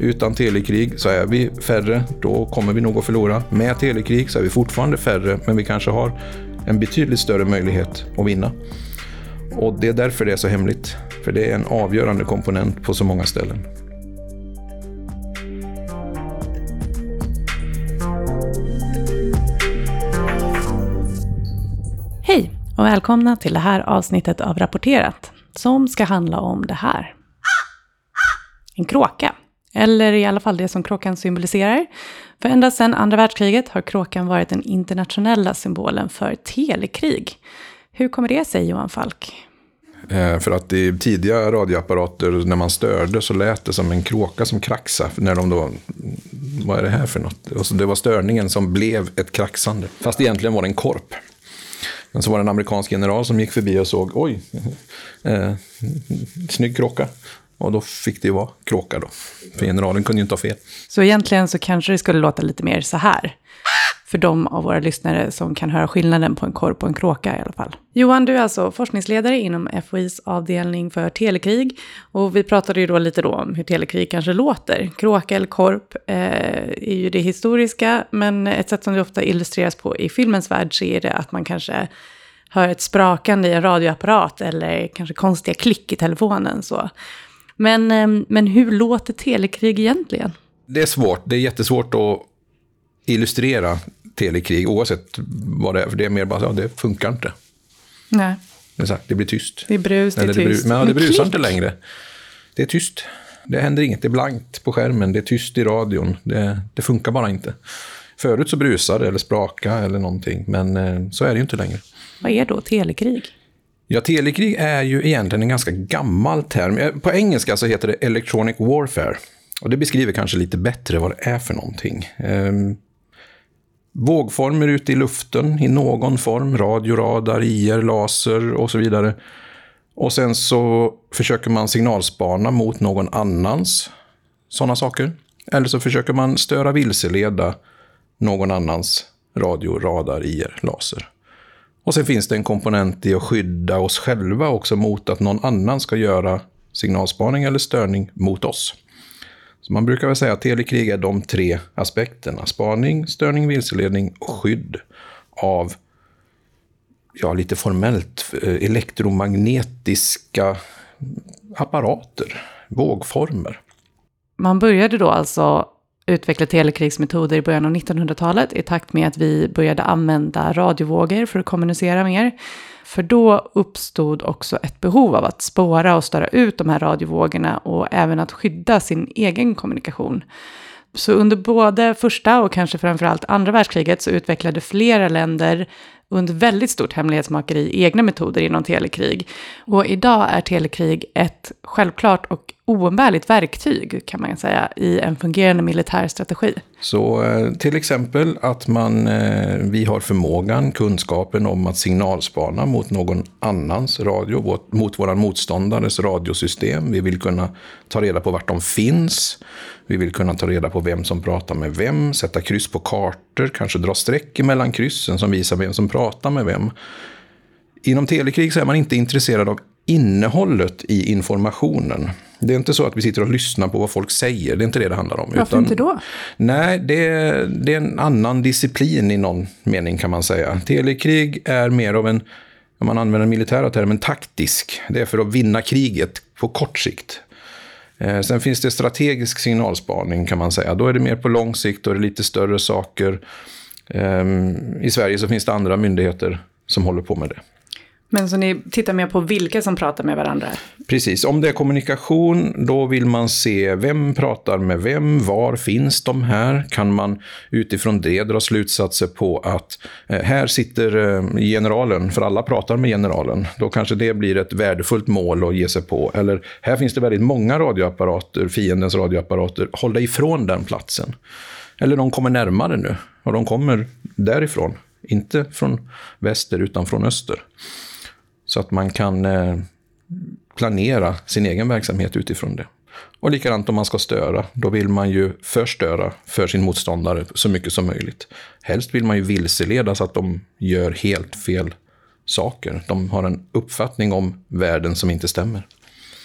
Utan telekrig så är vi färre, då kommer vi nog att förlora. Med telekrig så är vi fortfarande färre, men vi kanske har en betydligt större möjlighet att vinna. Och det är därför det är så hemligt. För det är en avgörande komponent på så många ställen. Och välkomna till det här avsnittet av Rapporterat som ska handla om det här. En kråka. Eller i alla fall det som kråkan symboliserar. För ända sedan andra världskriget har kråkan varit den internationella symbolen för telekrig. Hur kommer det sig, Johan Falk? Eh, för att i tidiga radioapparater, när man störde, så lät det som en kråka som kraxade. När de då, vad är det här för något? Och så det var störningen som blev ett kraxande. Fast egentligen var det en korp. Men så var det en amerikansk general som gick förbi och såg, oj, eh, snygg kråka. Och då fick det ju vara kråka då. För generalen kunde ju inte ha fel. Så egentligen så kanske det skulle låta lite mer så här. För de av våra lyssnare som kan höra skillnaden på en korp och en kråka i alla fall. Johan, du är alltså forskningsledare inom FOIs avdelning för telekrig. Och vi pratade ju då lite då om hur telekrig kanske låter. Kråka eller korp eh, är ju det historiska, men ett sätt som det ofta illustreras på i filmens värld så är det att man kanske hör ett sprakande i en radioapparat eller kanske konstiga klick i telefonen. Så. Men, eh, men hur låter telekrig egentligen? Det är svårt. Det är jättesvårt att illustrera telekrig oavsett vad det är. För det är mer bara ja, det funkar inte. Nej. Det, här, det blir tyst. Det är brus, det är Eller det, tyst. bru- men, ja, det Men brusar inte längre. Det är tyst. Det händer inget. Det är blankt på skärmen. Det är tyst i radion. Det, det funkar bara inte. Förut så brusade det eller spraka eller någonting. Men eh, så är det ju inte längre. Vad är då telekrig? Ja, telekrig är ju egentligen en ganska gammal term. Eh, På engelska så heter det electronic warfare. Och det beskriver kanske lite bättre vad det är för någonting. Ehm, vågformer ute i luften i någon form. Radio, radar, IR, laser och så vidare. Och sen så försöker man signalspana mot någon annans sådana saker. Eller så försöker man störa vilseleda någon annans radio, radar, IR, laser. Och sen finns det en komponent i att skydda oss själva också mot att någon annan ska göra signalspaning eller störning mot oss. Så man brukar väl säga att telekrig är de tre aspekterna. Spaning, störning, vilseledning och skydd av, ja lite formellt, eh, elektromagnetiska apparater, vågformer. Man började då alltså utveckla telekrigsmetoder i början av 1900-talet i takt med att vi började använda radiovågor för att kommunicera mer. För då uppstod också ett behov av att spåra och störa ut de här radiovågorna och även att skydda sin egen kommunikation. Så under både första och kanske framförallt andra världskriget så utvecklade flera länder under väldigt stort hemlighetsmakeri egna metoder inom telekrig. Och idag är telekrig ett självklart och oumbärligt verktyg kan man säga i en fungerande militär strategi. Så eh, till exempel att man, eh, vi har förmågan, kunskapen om att signalspana mot någon annans radio, mot vår motståndares radiosystem. Vi vill kunna ta reda på vart de finns. Vi vill kunna ta reda på vem som pratar med vem, sätta kryss på kartor, kanske dra streck mellan kryssen som visar vem som pratar med vem. Inom telekrig så är man inte intresserad av innehållet i informationen. Det är inte så att vi sitter och lyssnar på vad folk säger, det är inte det det handlar om. Varför inte då? Nej, det är, det är en annan disciplin i någon mening kan man säga. Telekrig är mer av en, om man använder den militära termen, taktisk. Det är för att vinna kriget på kort sikt. Eh, Sen finns det strategisk signalspaning kan man säga. Då är det mer på lång sikt och det är lite större saker. Ehm, I Sverige så finns det andra myndigheter som håller på med det. Men så ni tittar mer på vilka som pratar med varandra? Precis, om det är kommunikation då vill man se vem pratar med vem, var finns de här? Kan man utifrån det dra slutsatser på att eh, här sitter eh, generalen, för alla pratar med generalen. Då kanske det blir ett värdefullt mål att ge sig på. Eller här finns det väldigt många radioapparater, fiendens radioapparater, håll dig ifrån den platsen. Eller de kommer närmare nu och de kommer därifrån. Inte från väster utan från öster. Så att man kan eh, planera sin egen verksamhet utifrån det. Och likadant om man ska störa, då vill man ju förstöra för sin motståndare så mycket som möjligt. Helst vill man ju vilseleda så att de gör helt fel saker. De har en uppfattning om världen som inte stämmer.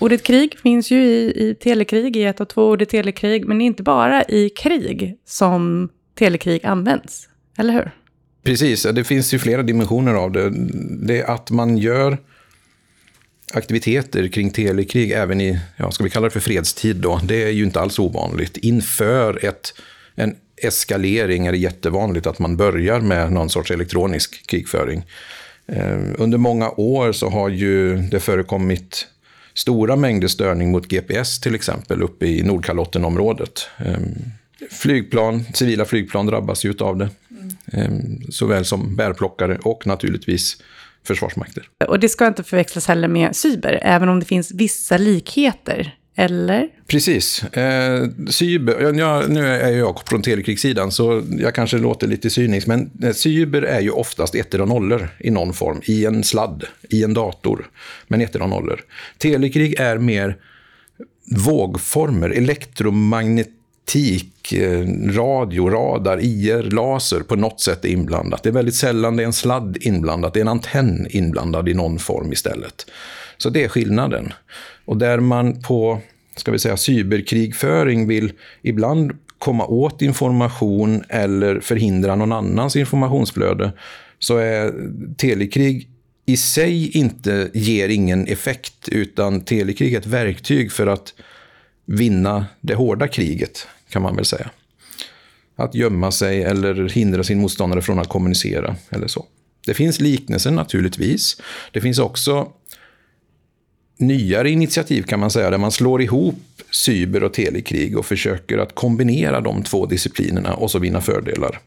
Ordet krig finns ju i, i telekrig, i ett av två ord telekrig, men det är inte bara i krig som telekrig används, eller hur? Precis, det finns ju flera dimensioner av det. Det är att man gör aktiviteter kring telekrig även i, ja, ska vi kalla det för fredstid då, det är ju inte alls ovanligt. Inför ett, en eskalering är det jättevanligt att man börjar med någon sorts elektronisk krigföring. Eh, under många år så har ju det förekommit stora mängder störning mot GPS till exempel uppe i Nordkalottenområdet. Ehm, flygplan, civila flygplan drabbas ju av det. Mm. Såväl som bärplockare och naturligtvis försvarsmakter. Och det ska inte förväxlas heller med cyber, även om det finns vissa likheter. Eller? Precis. Eh, cyber, ja, nu är jag från telekrigssidan, så jag kanske låter lite cynisk, men eh, cyber är ju oftast ettor och nollor i någon form, i en sladd, i en dator, men ettor och nollor. Telekrig är mer vågformer, elektromagnetik, eh, radio, radar, IR, laser på något sätt är inblandat. Det är väldigt sällan det är en sladd inblandat, det är en antenn inblandad i någon form istället. Så det är skillnaden. Och där man på ska vi säga, cyberkrigföring vill ibland komma åt information eller förhindra någon annans informationsflöde så är telekrig i sig inte ger ingen effekt utan telekrig är ett verktyg för att vinna det hårda kriget, kan man väl säga. Att gömma sig eller hindra sin motståndare från att kommunicera eller så. Det finns liknelser naturligtvis. Det finns också nyare initiativ kan man säga, där man slår ihop cyber och telekrig och försöker att kombinera de två disciplinerna och så vinna fördelar.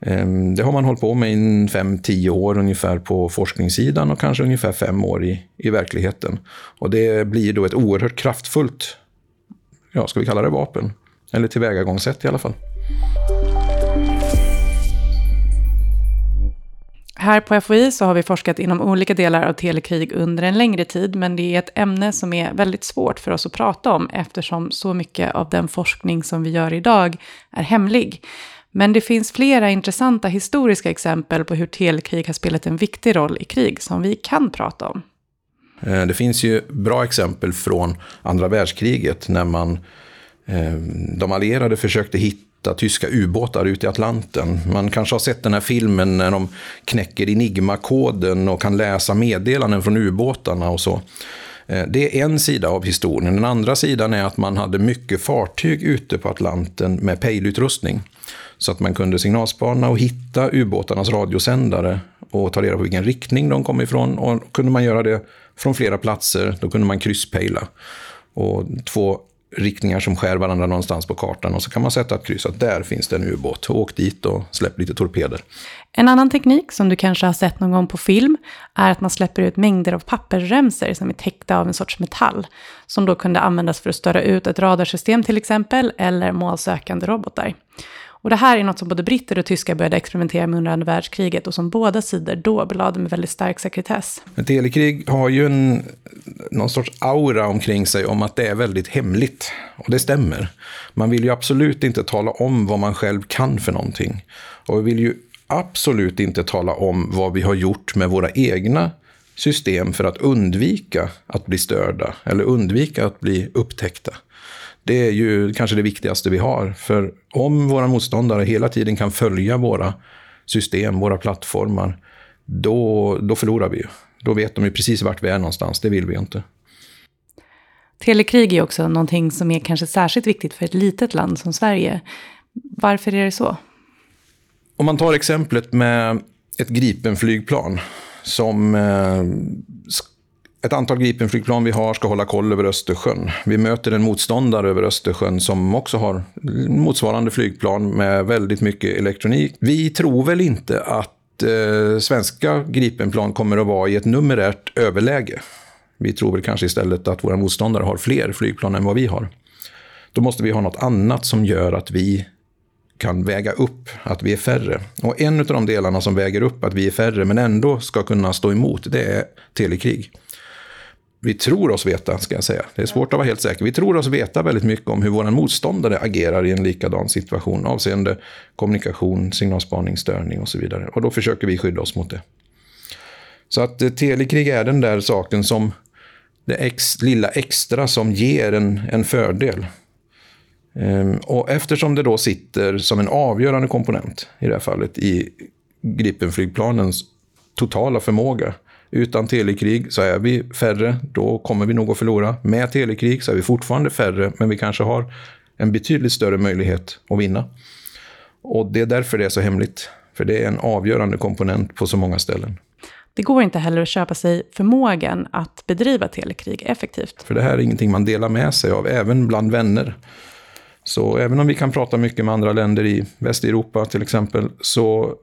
Ehm, det har man hållit på med i 5-10 år ungefär på forskningssidan och kanske ungefär 5 år i, i verkligheten. Och det blir då ett oerhört kraftfullt ja, ska vi kalla det vapen? Eller tillvägagångssätt i alla fall. Här på FOI så har vi forskat inom olika delar av telekrig under en längre tid, men det är ett ämne som är väldigt svårt för oss att prata om eftersom så mycket av den forskning som vi gör idag är hemlig. Men det finns flera intressanta historiska exempel på hur telekrig har spelat en viktig roll i krig som vi kan prata om. Eh, det finns ju bra exempel från andra världskriget när man, eh, de allierade försökte hitta tyska ubåtar ute i Atlanten. Man kanske har sett den här filmen när de knäcker Enigma-koden och kan läsa meddelanden från ubåtarna och så. Eh, det är en sida av historien. Den andra sidan är att man hade mycket fartyg ute på Atlanten med pejlutrustning. Så att man kunde signalspana och hitta ubåtarnas radiosändare och ta reda på vilken riktning de kom ifrån. Och kunde man göra det från flera platser, då kunde man krysspejla. Och två riktningar som skär varandra någonstans på kartan och så kan man sätta ett kryss att där finns det en ubåt. Åk dit och släpp lite torpeder. En annan teknik som du kanske har sett någon gång på film är att man släpper ut mängder av pappersremser som är täckta av en sorts metall som då kunde användas för att störa ut ett radarsystem till exempel eller målsökande robotar. Och det här är något som både britter och tyskar började experimentera med under andra världskriget och som båda sidor då belade med väldigt stark sekretess. Ett telekrig har ju en, någon sorts aura omkring sig om att det är väldigt hemligt. Och det stämmer. Man vill ju absolut inte tala om vad man själv kan för någonting. Och vi vill ju absolut inte tala om vad vi har gjort med våra egna system för att undvika att bli störda eller undvika att bli upptäckta. Det är ju kanske det viktigaste vi har. För om våra motståndare hela tiden kan följa våra system, våra plattformar, då, då förlorar vi ju. Då vet de ju precis vart vi är någonstans. Det vill vi inte. Telekrig är också någonting som är kanske särskilt viktigt för ett litet land som Sverige. Varför är det så? Om man tar exemplet med ett Gripen-flygplan som eh, ett antal Gripenflygplan vi har ska hålla koll över Östersjön. Vi möter en motståndare över Östersjön som också har motsvarande flygplan med väldigt mycket elektronik. Vi tror väl inte att eh, svenska Gripenplan kommer att vara i ett numerärt överläge. Vi tror väl kanske istället att våra motståndare har fler flygplan än vad vi har. Då måste vi ha något annat som gör att vi kan väga upp att vi är färre. Och en av de delarna som väger upp att vi är färre men ändå ska kunna stå emot, det är telekrig vi tror oss veta, ska jag säga. Det är svårt att vara helt säker. Vi tror oss veta väldigt mycket om hur vår motståndare agerar i en likadan situation avseende kommunikation, signalspaning, störning och så vidare. Och då försöker vi skydda oss mot det. Så att eh, telekrig är den där saken som det ex, lilla extra som ger en, en fördel. Ehm, och eftersom det då sitter som en avgörande komponent i det här fallet i Gripenflygplanens totala förmåga. Utan telekrig så är vi färre, då kommer vi nog att förlora. Med telekrig så är vi fortfarande färre, men vi kanske har en betydligt större möjlighet att vinna. Och det är därför det är så hemligt. För det är en avgörande komponent på så många ställen. Det går inte heller att köpa sig förmågan att bedriva telekrig effektivt. För det här är ingenting man delar med sig av, även bland vänner. Så även om vi kan prata mycket med andra länder i Västeuropa till exempel, så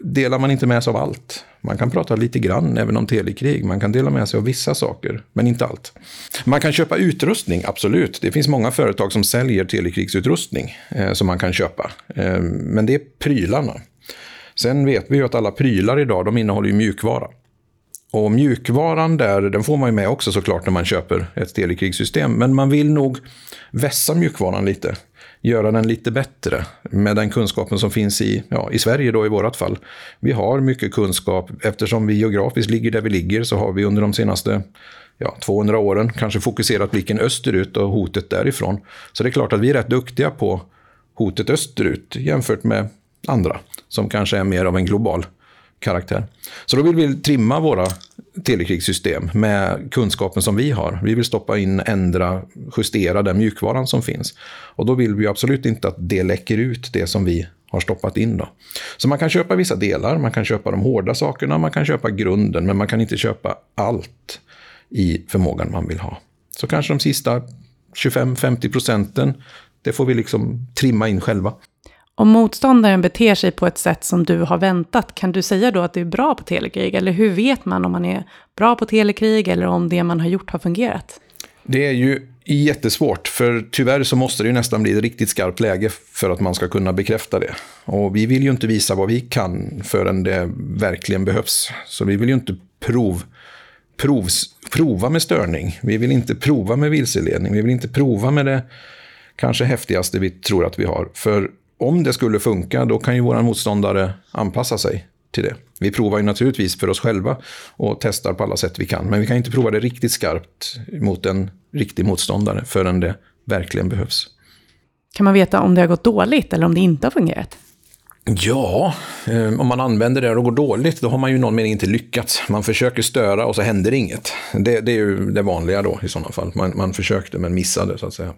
delar man inte med sig av allt. Man kan prata lite grann även om telekrig. Man kan dela med sig av vissa saker, men inte allt. Man kan köpa utrustning, absolut. Det finns många företag som säljer telekrigsutrustning eh, som man kan köpa. Eh, men det är prylarna. Sen vet vi ju att alla prylar idag, de innehåller ju mjukvara. Och mjukvaran där, den får man ju med också såklart när man köper ett telekrigssystem. Men man vill nog vässa mjukvaran lite. Göra den lite bättre med den kunskapen som finns i, ja, i Sverige då i vårat fall. Vi har mycket kunskap. Eftersom vi geografiskt ligger där vi ligger så har vi under de senaste ja, 200 åren kanske fokuserat blicken österut och hotet därifrån. Så det är klart att vi är rätt duktiga på hotet österut jämfört med andra som kanske är mer av en global karaktär. Så då vill vi trimma våra telekrigssystem med kunskapen som vi har. Vi vill stoppa in, ändra, justera den mjukvaran som finns. Och då vill vi absolut inte att det läcker ut det som vi har stoppat in. Då. Så man kan köpa vissa delar, man kan köpa de hårda sakerna, man kan köpa grunden, men man kan inte köpa allt i förmågan man vill ha. Så kanske de sista 25-50 procenten, det får vi liksom trimma in själva. Om motståndaren beter sig på ett sätt som du har väntat, kan du säga då att det är bra på telekrig? Eller hur vet man om man är bra på telekrig eller om det man har gjort har fungerat? Det är ju jättesvårt, för tyvärr så måste det ju nästan bli ett riktigt skarpt läge för att man ska kunna bekräfta det. Och vi vill ju inte visa vad vi kan förrän det verkligen behövs. Så vi vill ju inte prov, provs, prova med störning. Vi vill inte prova med vilseledning. Vi vill inte prova med det kanske häftigaste vi tror att vi har. För om det skulle funka, då kan ju våra motståndare anpassa sig till det. Vi provar ju naturligtvis för oss själva och testar på alla sätt vi kan. Men vi kan inte prova det riktigt skarpt mot en riktig motståndare förrän det verkligen behövs. Kan man veta om det har gått dåligt eller om det inte har fungerat? Ja, eh, om man använder det och går dåligt, då har man ju någon mening inte lyckats. Man försöker störa och så händer inget. Det, det är ju det vanliga då i sådana fall. Man, man försökte men missade så att säga.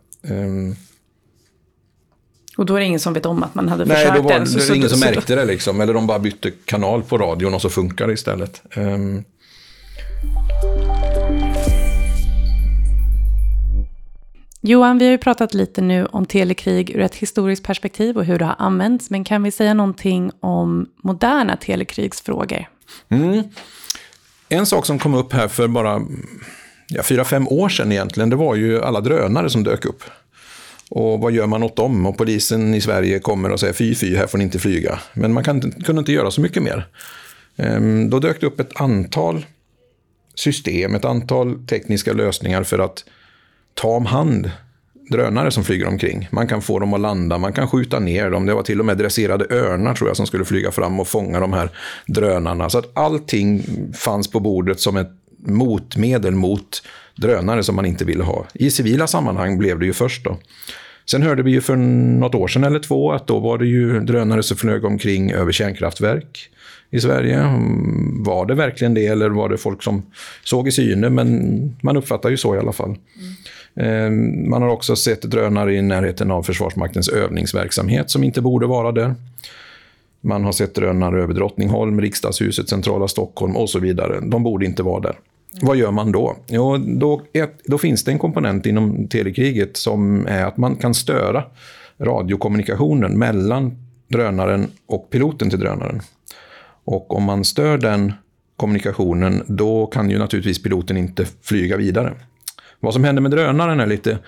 Och då är det ingen som vet om att man hade Nej, försökt då var, det. är ingen som märkte det liksom. Eller de bara bytte kanal på radion och så funkar det istället. Um... Johan, vi har ju pratat lite nu om telekrig ur ett historiskt perspektiv och hur det har använts. Men kan vi säga någonting om moderna telekrigsfrågor? Mm. En sak som kom upp här för bara ja, fyra, fem år sedan egentligen, det var ju alla drönare som dök upp. Och vad gör man åt dem? Och polisen i Sverige kommer och säger fy, fy, här får ni inte flyga. Men man kan, kunde inte göra så mycket mer. Ehm, då dök det upp ett antal system, ett antal tekniska lösningar för att ta om hand drönare som flyger omkring. Man kan få dem att landa, man kan skjuta ner dem. Det var till och med dresserade örnar tror jag som skulle flyga fram och fånga de här drönarna. Så att allting fanns på bordet som ett motmedel mot drönare som man inte ville ha. I civila sammanhang blev det ju först då. Sen hörde vi ju för något år sedan eller två att då var det ju drönare som flög omkring över kärnkraftverk i Sverige. Mm, var det verkligen det eller var det folk som såg i syne? Men man uppfattar ju så i alla fall. Mm. Man har också sett drönare i närheten av Försvarsmaktens övningsverksamhet som inte borde vara där. Man har sett drönare över Drottningholm, Riksdagshuset, centrala Stockholm och så vidare. De borde inte vara där. Vad gör man då? Jo, då, då finns det en komponent inom telekriget som är att man kan störa radiokommunikationen mellan drönaren och piloten till drönaren. Och om man stör den kommunikationen, då kan ju naturligtvis piloten inte flyga vidare. Vad som händer med drönaren är lite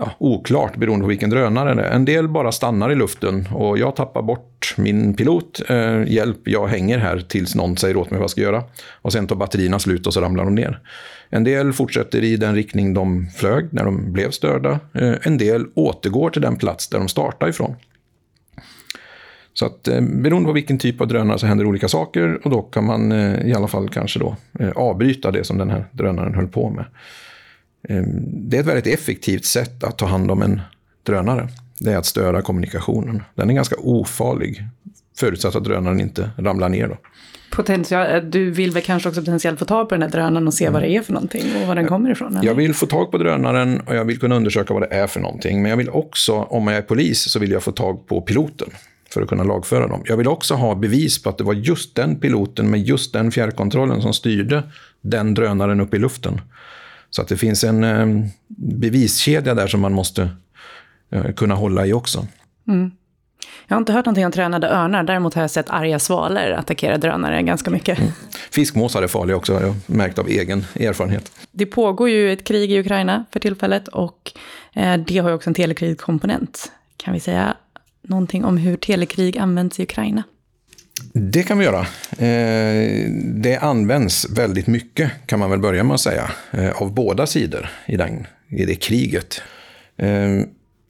ja, oklart beroende på vilken drönare det är. En del bara stannar i luften och jag tappar bort min pilot. Eh, hjälp, jag hänger här tills någon säger åt mig vad jag ska göra. Och sen tar batterierna slut och så ramlar de ner. En del fortsätter i den riktning de flög när de blev störda. Eh, en del återgår till den plats där de startade ifrån. Så att eh, beroende på vilken typ av drönare så händer olika saker och då kan man eh, i alla fall kanske då eh, avbryta det som den här drönaren höll på med. Eh, det är ett väldigt effektivt sätt att ta hand om en drönare. Det är att störa kommunikationen. Den är ganska ofarlig, förutsatt att drönaren inte ramlar ner. Då. Potential, du vill väl kanske också potentiellt få tag på den här drönaren och se mm. vad det är för någonting och var den kommer ifrån? Eller? Jag vill få tag på drönaren och jag vill kunna undersöka vad det är för någonting. Men jag vill också, om jag är polis, så vill jag få tag på piloten för att kunna lagföra dem. Jag vill också ha bevis på att det var just den piloten med just den fjärrkontrollen som styrde den drönaren upp i luften. Så att det finns en eh, beviskedja där som man måste eh, kunna hålla i också. Mm. Jag har inte hört någonting om tränade örnar, däremot har jag sett arga svalor attackera drönare ganska mycket. Mm. Fiskmåsar är farliga också, har jag märkt av egen erfarenhet. Det pågår ju ett krig i Ukraina för tillfället och eh, det har ju också en telekrigkomponent. Kan vi säga någonting om hur telekrig används i Ukraina? Det kan vi göra. Eh, det används väldigt mycket, kan man väl börja med att säga, eh, av båda sidor i, den, i det kriget. Eh,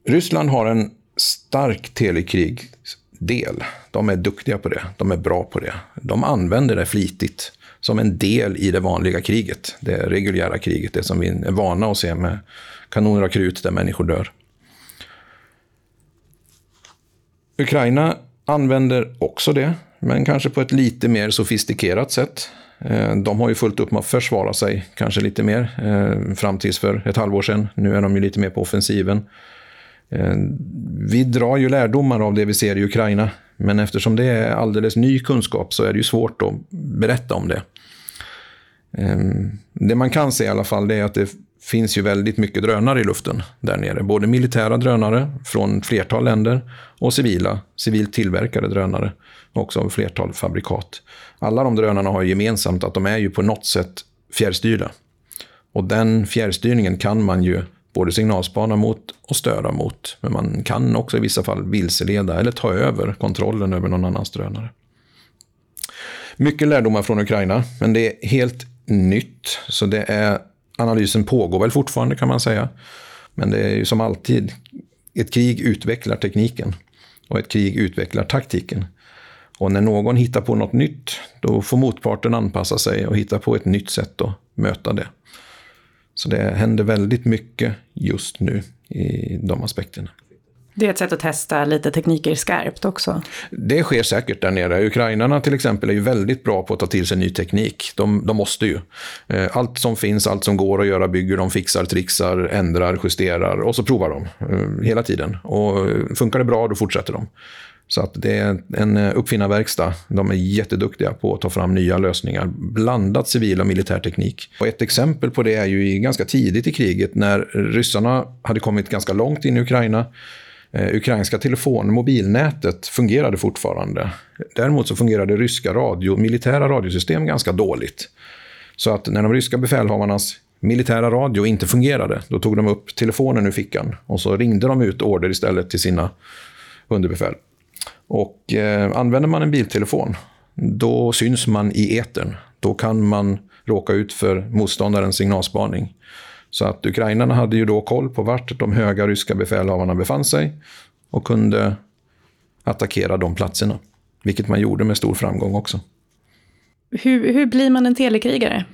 Ryssland har en stark telekrigsdel. De är duktiga på det. De är bra på det. De använder det flitigt som en del i det vanliga kriget. Det reguljära kriget, det som vi är vana att se med kanoner och krut där människor dör. Ukraina använder också det, men kanske på ett lite mer sofistikerat sätt. Eh, de har ju fullt upp med att försvara sig, kanske lite mer, eh, fram tills för ett halvår sedan. Nu är de ju lite mer på offensiven. Eh, vi drar ju lärdomar av det vi ser i Ukraina, men eftersom det är alldeles ny kunskap så är det ju svårt att berätta om det. Det man kan se i alla fall är att det finns ju väldigt mycket drönare i luften där nere. Både militära drönare från flertal länder och civila, civilt tillverkade drönare. Också av flertal fabrikat. Alla de drönarna har gemensamt att de är ju på något sätt fjärrstyrda. Och den fjärrstyrningen kan man ju både signalspana mot och störa mot. Men man kan också i vissa fall vilseleda eller ta över kontrollen över någon annans drönare. Mycket lärdomar från Ukraina, men det är helt nytt. Så det är, analysen pågår väl fortfarande kan man säga. Men det är ju som alltid, ett krig utvecklar tekniken och ett krig utvecklar taktiken. Och när någon hittar på något nytt, då får motparten anpassa sig och hitta på ett nytt sätt att möta det. Så det händer väldigt mycket just nu i de aspekterna. Det är ett sätt att testa lite tekniker skarpt också. Det sker säkert där nere. Ukrainarna till exempel är ju väldigt bra på att ta till sig ny teknik. De, de måste ju. Eh, allt som finns, allt som går att göra bygger de, fixar, trixar, ändrar, justerar och så provar de eh, hela tiden. Och funkar det bra, då fortsätter de. Så att det är en eh, uppfinnarverkstad. De är jätteduktiga på att ta fram nya lösningar. Blandat civil och militär teknik. Och ett exempel på det är ju ganska tidigt i kriget när ryssarna hade kommit ganska långt in i Ukraina. Eh, ukrainska telefon och mobilnätet fungerade fortfarande. Däremot så fungerade ryska radio, militära radiosystem ganska dåligt. Så att när de ryska befälhavarnas militära radio inte fungerade, då tog de upp telefonen ur fickan och så ringde de ut order istället till sina underbefäl. Och eh, använder man en biltelefon, då syns man i etern. Då kan man råka ut för motståndarens signalspaning. Så att ukrainarna hade ju då koll på vart de höga ryska befälhavarna befann sig och kunde attackera de platserna. Vilket man gjorde med stor framgång också. Hur, hur blir man en telekrigare?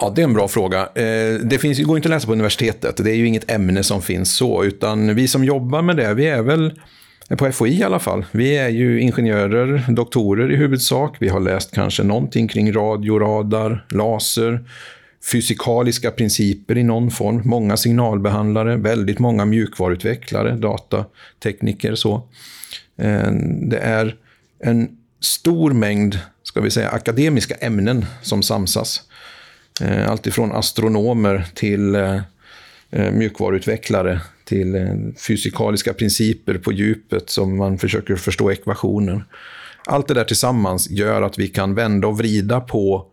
Ja, det är en bra fråga. Eh, det finns, det går inte att läsa på universitetet. Det är ju inget ämne som finns så. Utan vi som jobbar med det, vi är väl på FOI i alla fall. Vi är ju ingenjörer, doktorer i huvudsak. Vi har läst kanske någonting kring radio, radar, laser, fysikaliska principer i någon form. Många signalbehandlare, väldigt många mjukvaruutvecklare, datatekniker så. Eh, det är en stor mängd, ska vi säga, akademiska ämnen som samsas. Alltifrån allt ifrån astronomer till eh, Eh, mjukvaruutvecklare till eh, fysikaliska principer på djupet som man försöker förstå ekvationer. Allt det där tillsammans gör att vi kan vända och vrida på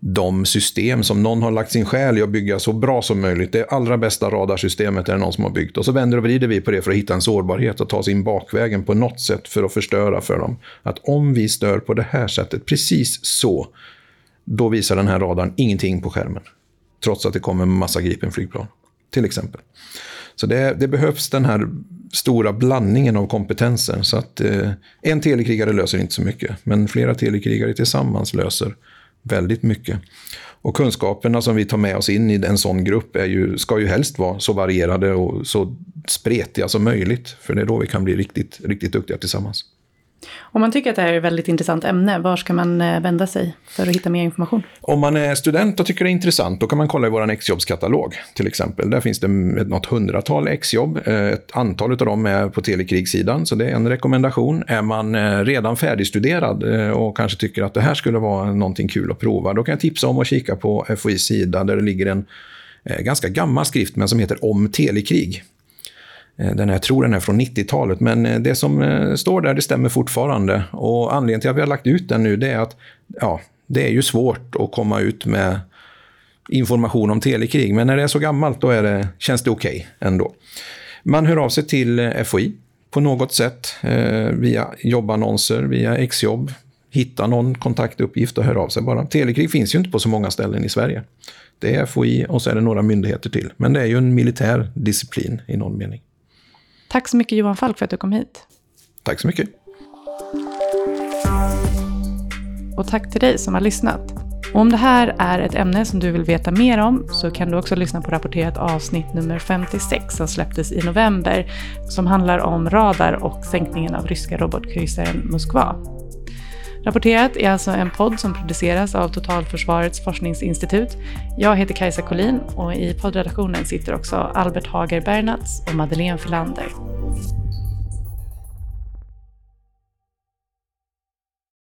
de system som någon har lagt sin själ i att bygga så bra som möjligt. Det allra bästa radarsystemet är det någon som har byggt. Och så vänder och vrider vi på det för att hitta en sårbarhet och ta oss in bakvägen på något sätt för att förstöra för dem. Att om vi stör på det här sättet, precis så, då visar den här radarn ingenting på skärmen. Trots att det kommer massa Gripen-flygplan, till exempel. Så det, det behövs den här stora blandningen av kompetenser. Så att eh, en telekrigare löser inte så mycket, men flera telekrigare tillsammans löser väldigt mycket. Och kunskaperna som vi tar med oss in i en sån grupp är ju, ska ju helst vara så varierade och så spretiga som möjligt. För det är då vi kan bli riktigt, riktigt duktiga tillsammans. Om man tycker att det här är ett väldigt intressant ämne, var ska man eh, vända sig för att hitta mer information? Om man är student och tycker det är intressant, då kan man kolla i vår exjobbskatalog till exempel. Där finns det något hundratal exjobb. Eh, ett antal av dem är på telekrigssidan, så det är en rekommendation. Är man eh, redan färdigstuderad och kanske tycker att det här skulle vara någonting kul att prova, då kan jag tipsa om att kika på FOIs sida där det ligger en ganska gammal skrift men som heter Om telekrig. Eh, den här, jag tror den är från 90-talet, men eh, det som eh, står där det stämmer fortfarande. Och anledningen till att vi har lagt ut den nu det är att ja, det är ju svårt att komma ut med information om telekrig, men när det är så gammalt då är det, känns det okej okay ändå. Man hör av sig till FOI på något sätt, eh, via jobbannonser, via exjobb, hitta någon kontaktuppgift och hör av sig bara. Telekrig finns ju inte på så många ställen i Sverige. Det är FOI och så är det några myndigheter till. Men det är ju en militär disciplin i någon mening. Tack så mycket Johan Falk för att du kom hit. Tack så mycket. Och tack till dig som har lyssnat. Och om det här är ett ämne som du vill veta mer om så kan du också lyssna på rapporterat avsnitt nummer 56 som släpptes i november som handlar om radar och sänkningen av ryska robotkryssaren Moskva. Rapporterat är alltså en podd som produceras av Totalförsvarets forskningsinstitut. Jag heter Kajsa Collin och i poddredaktionen sitter också Albert Hager Bernats och Madeleine Filander.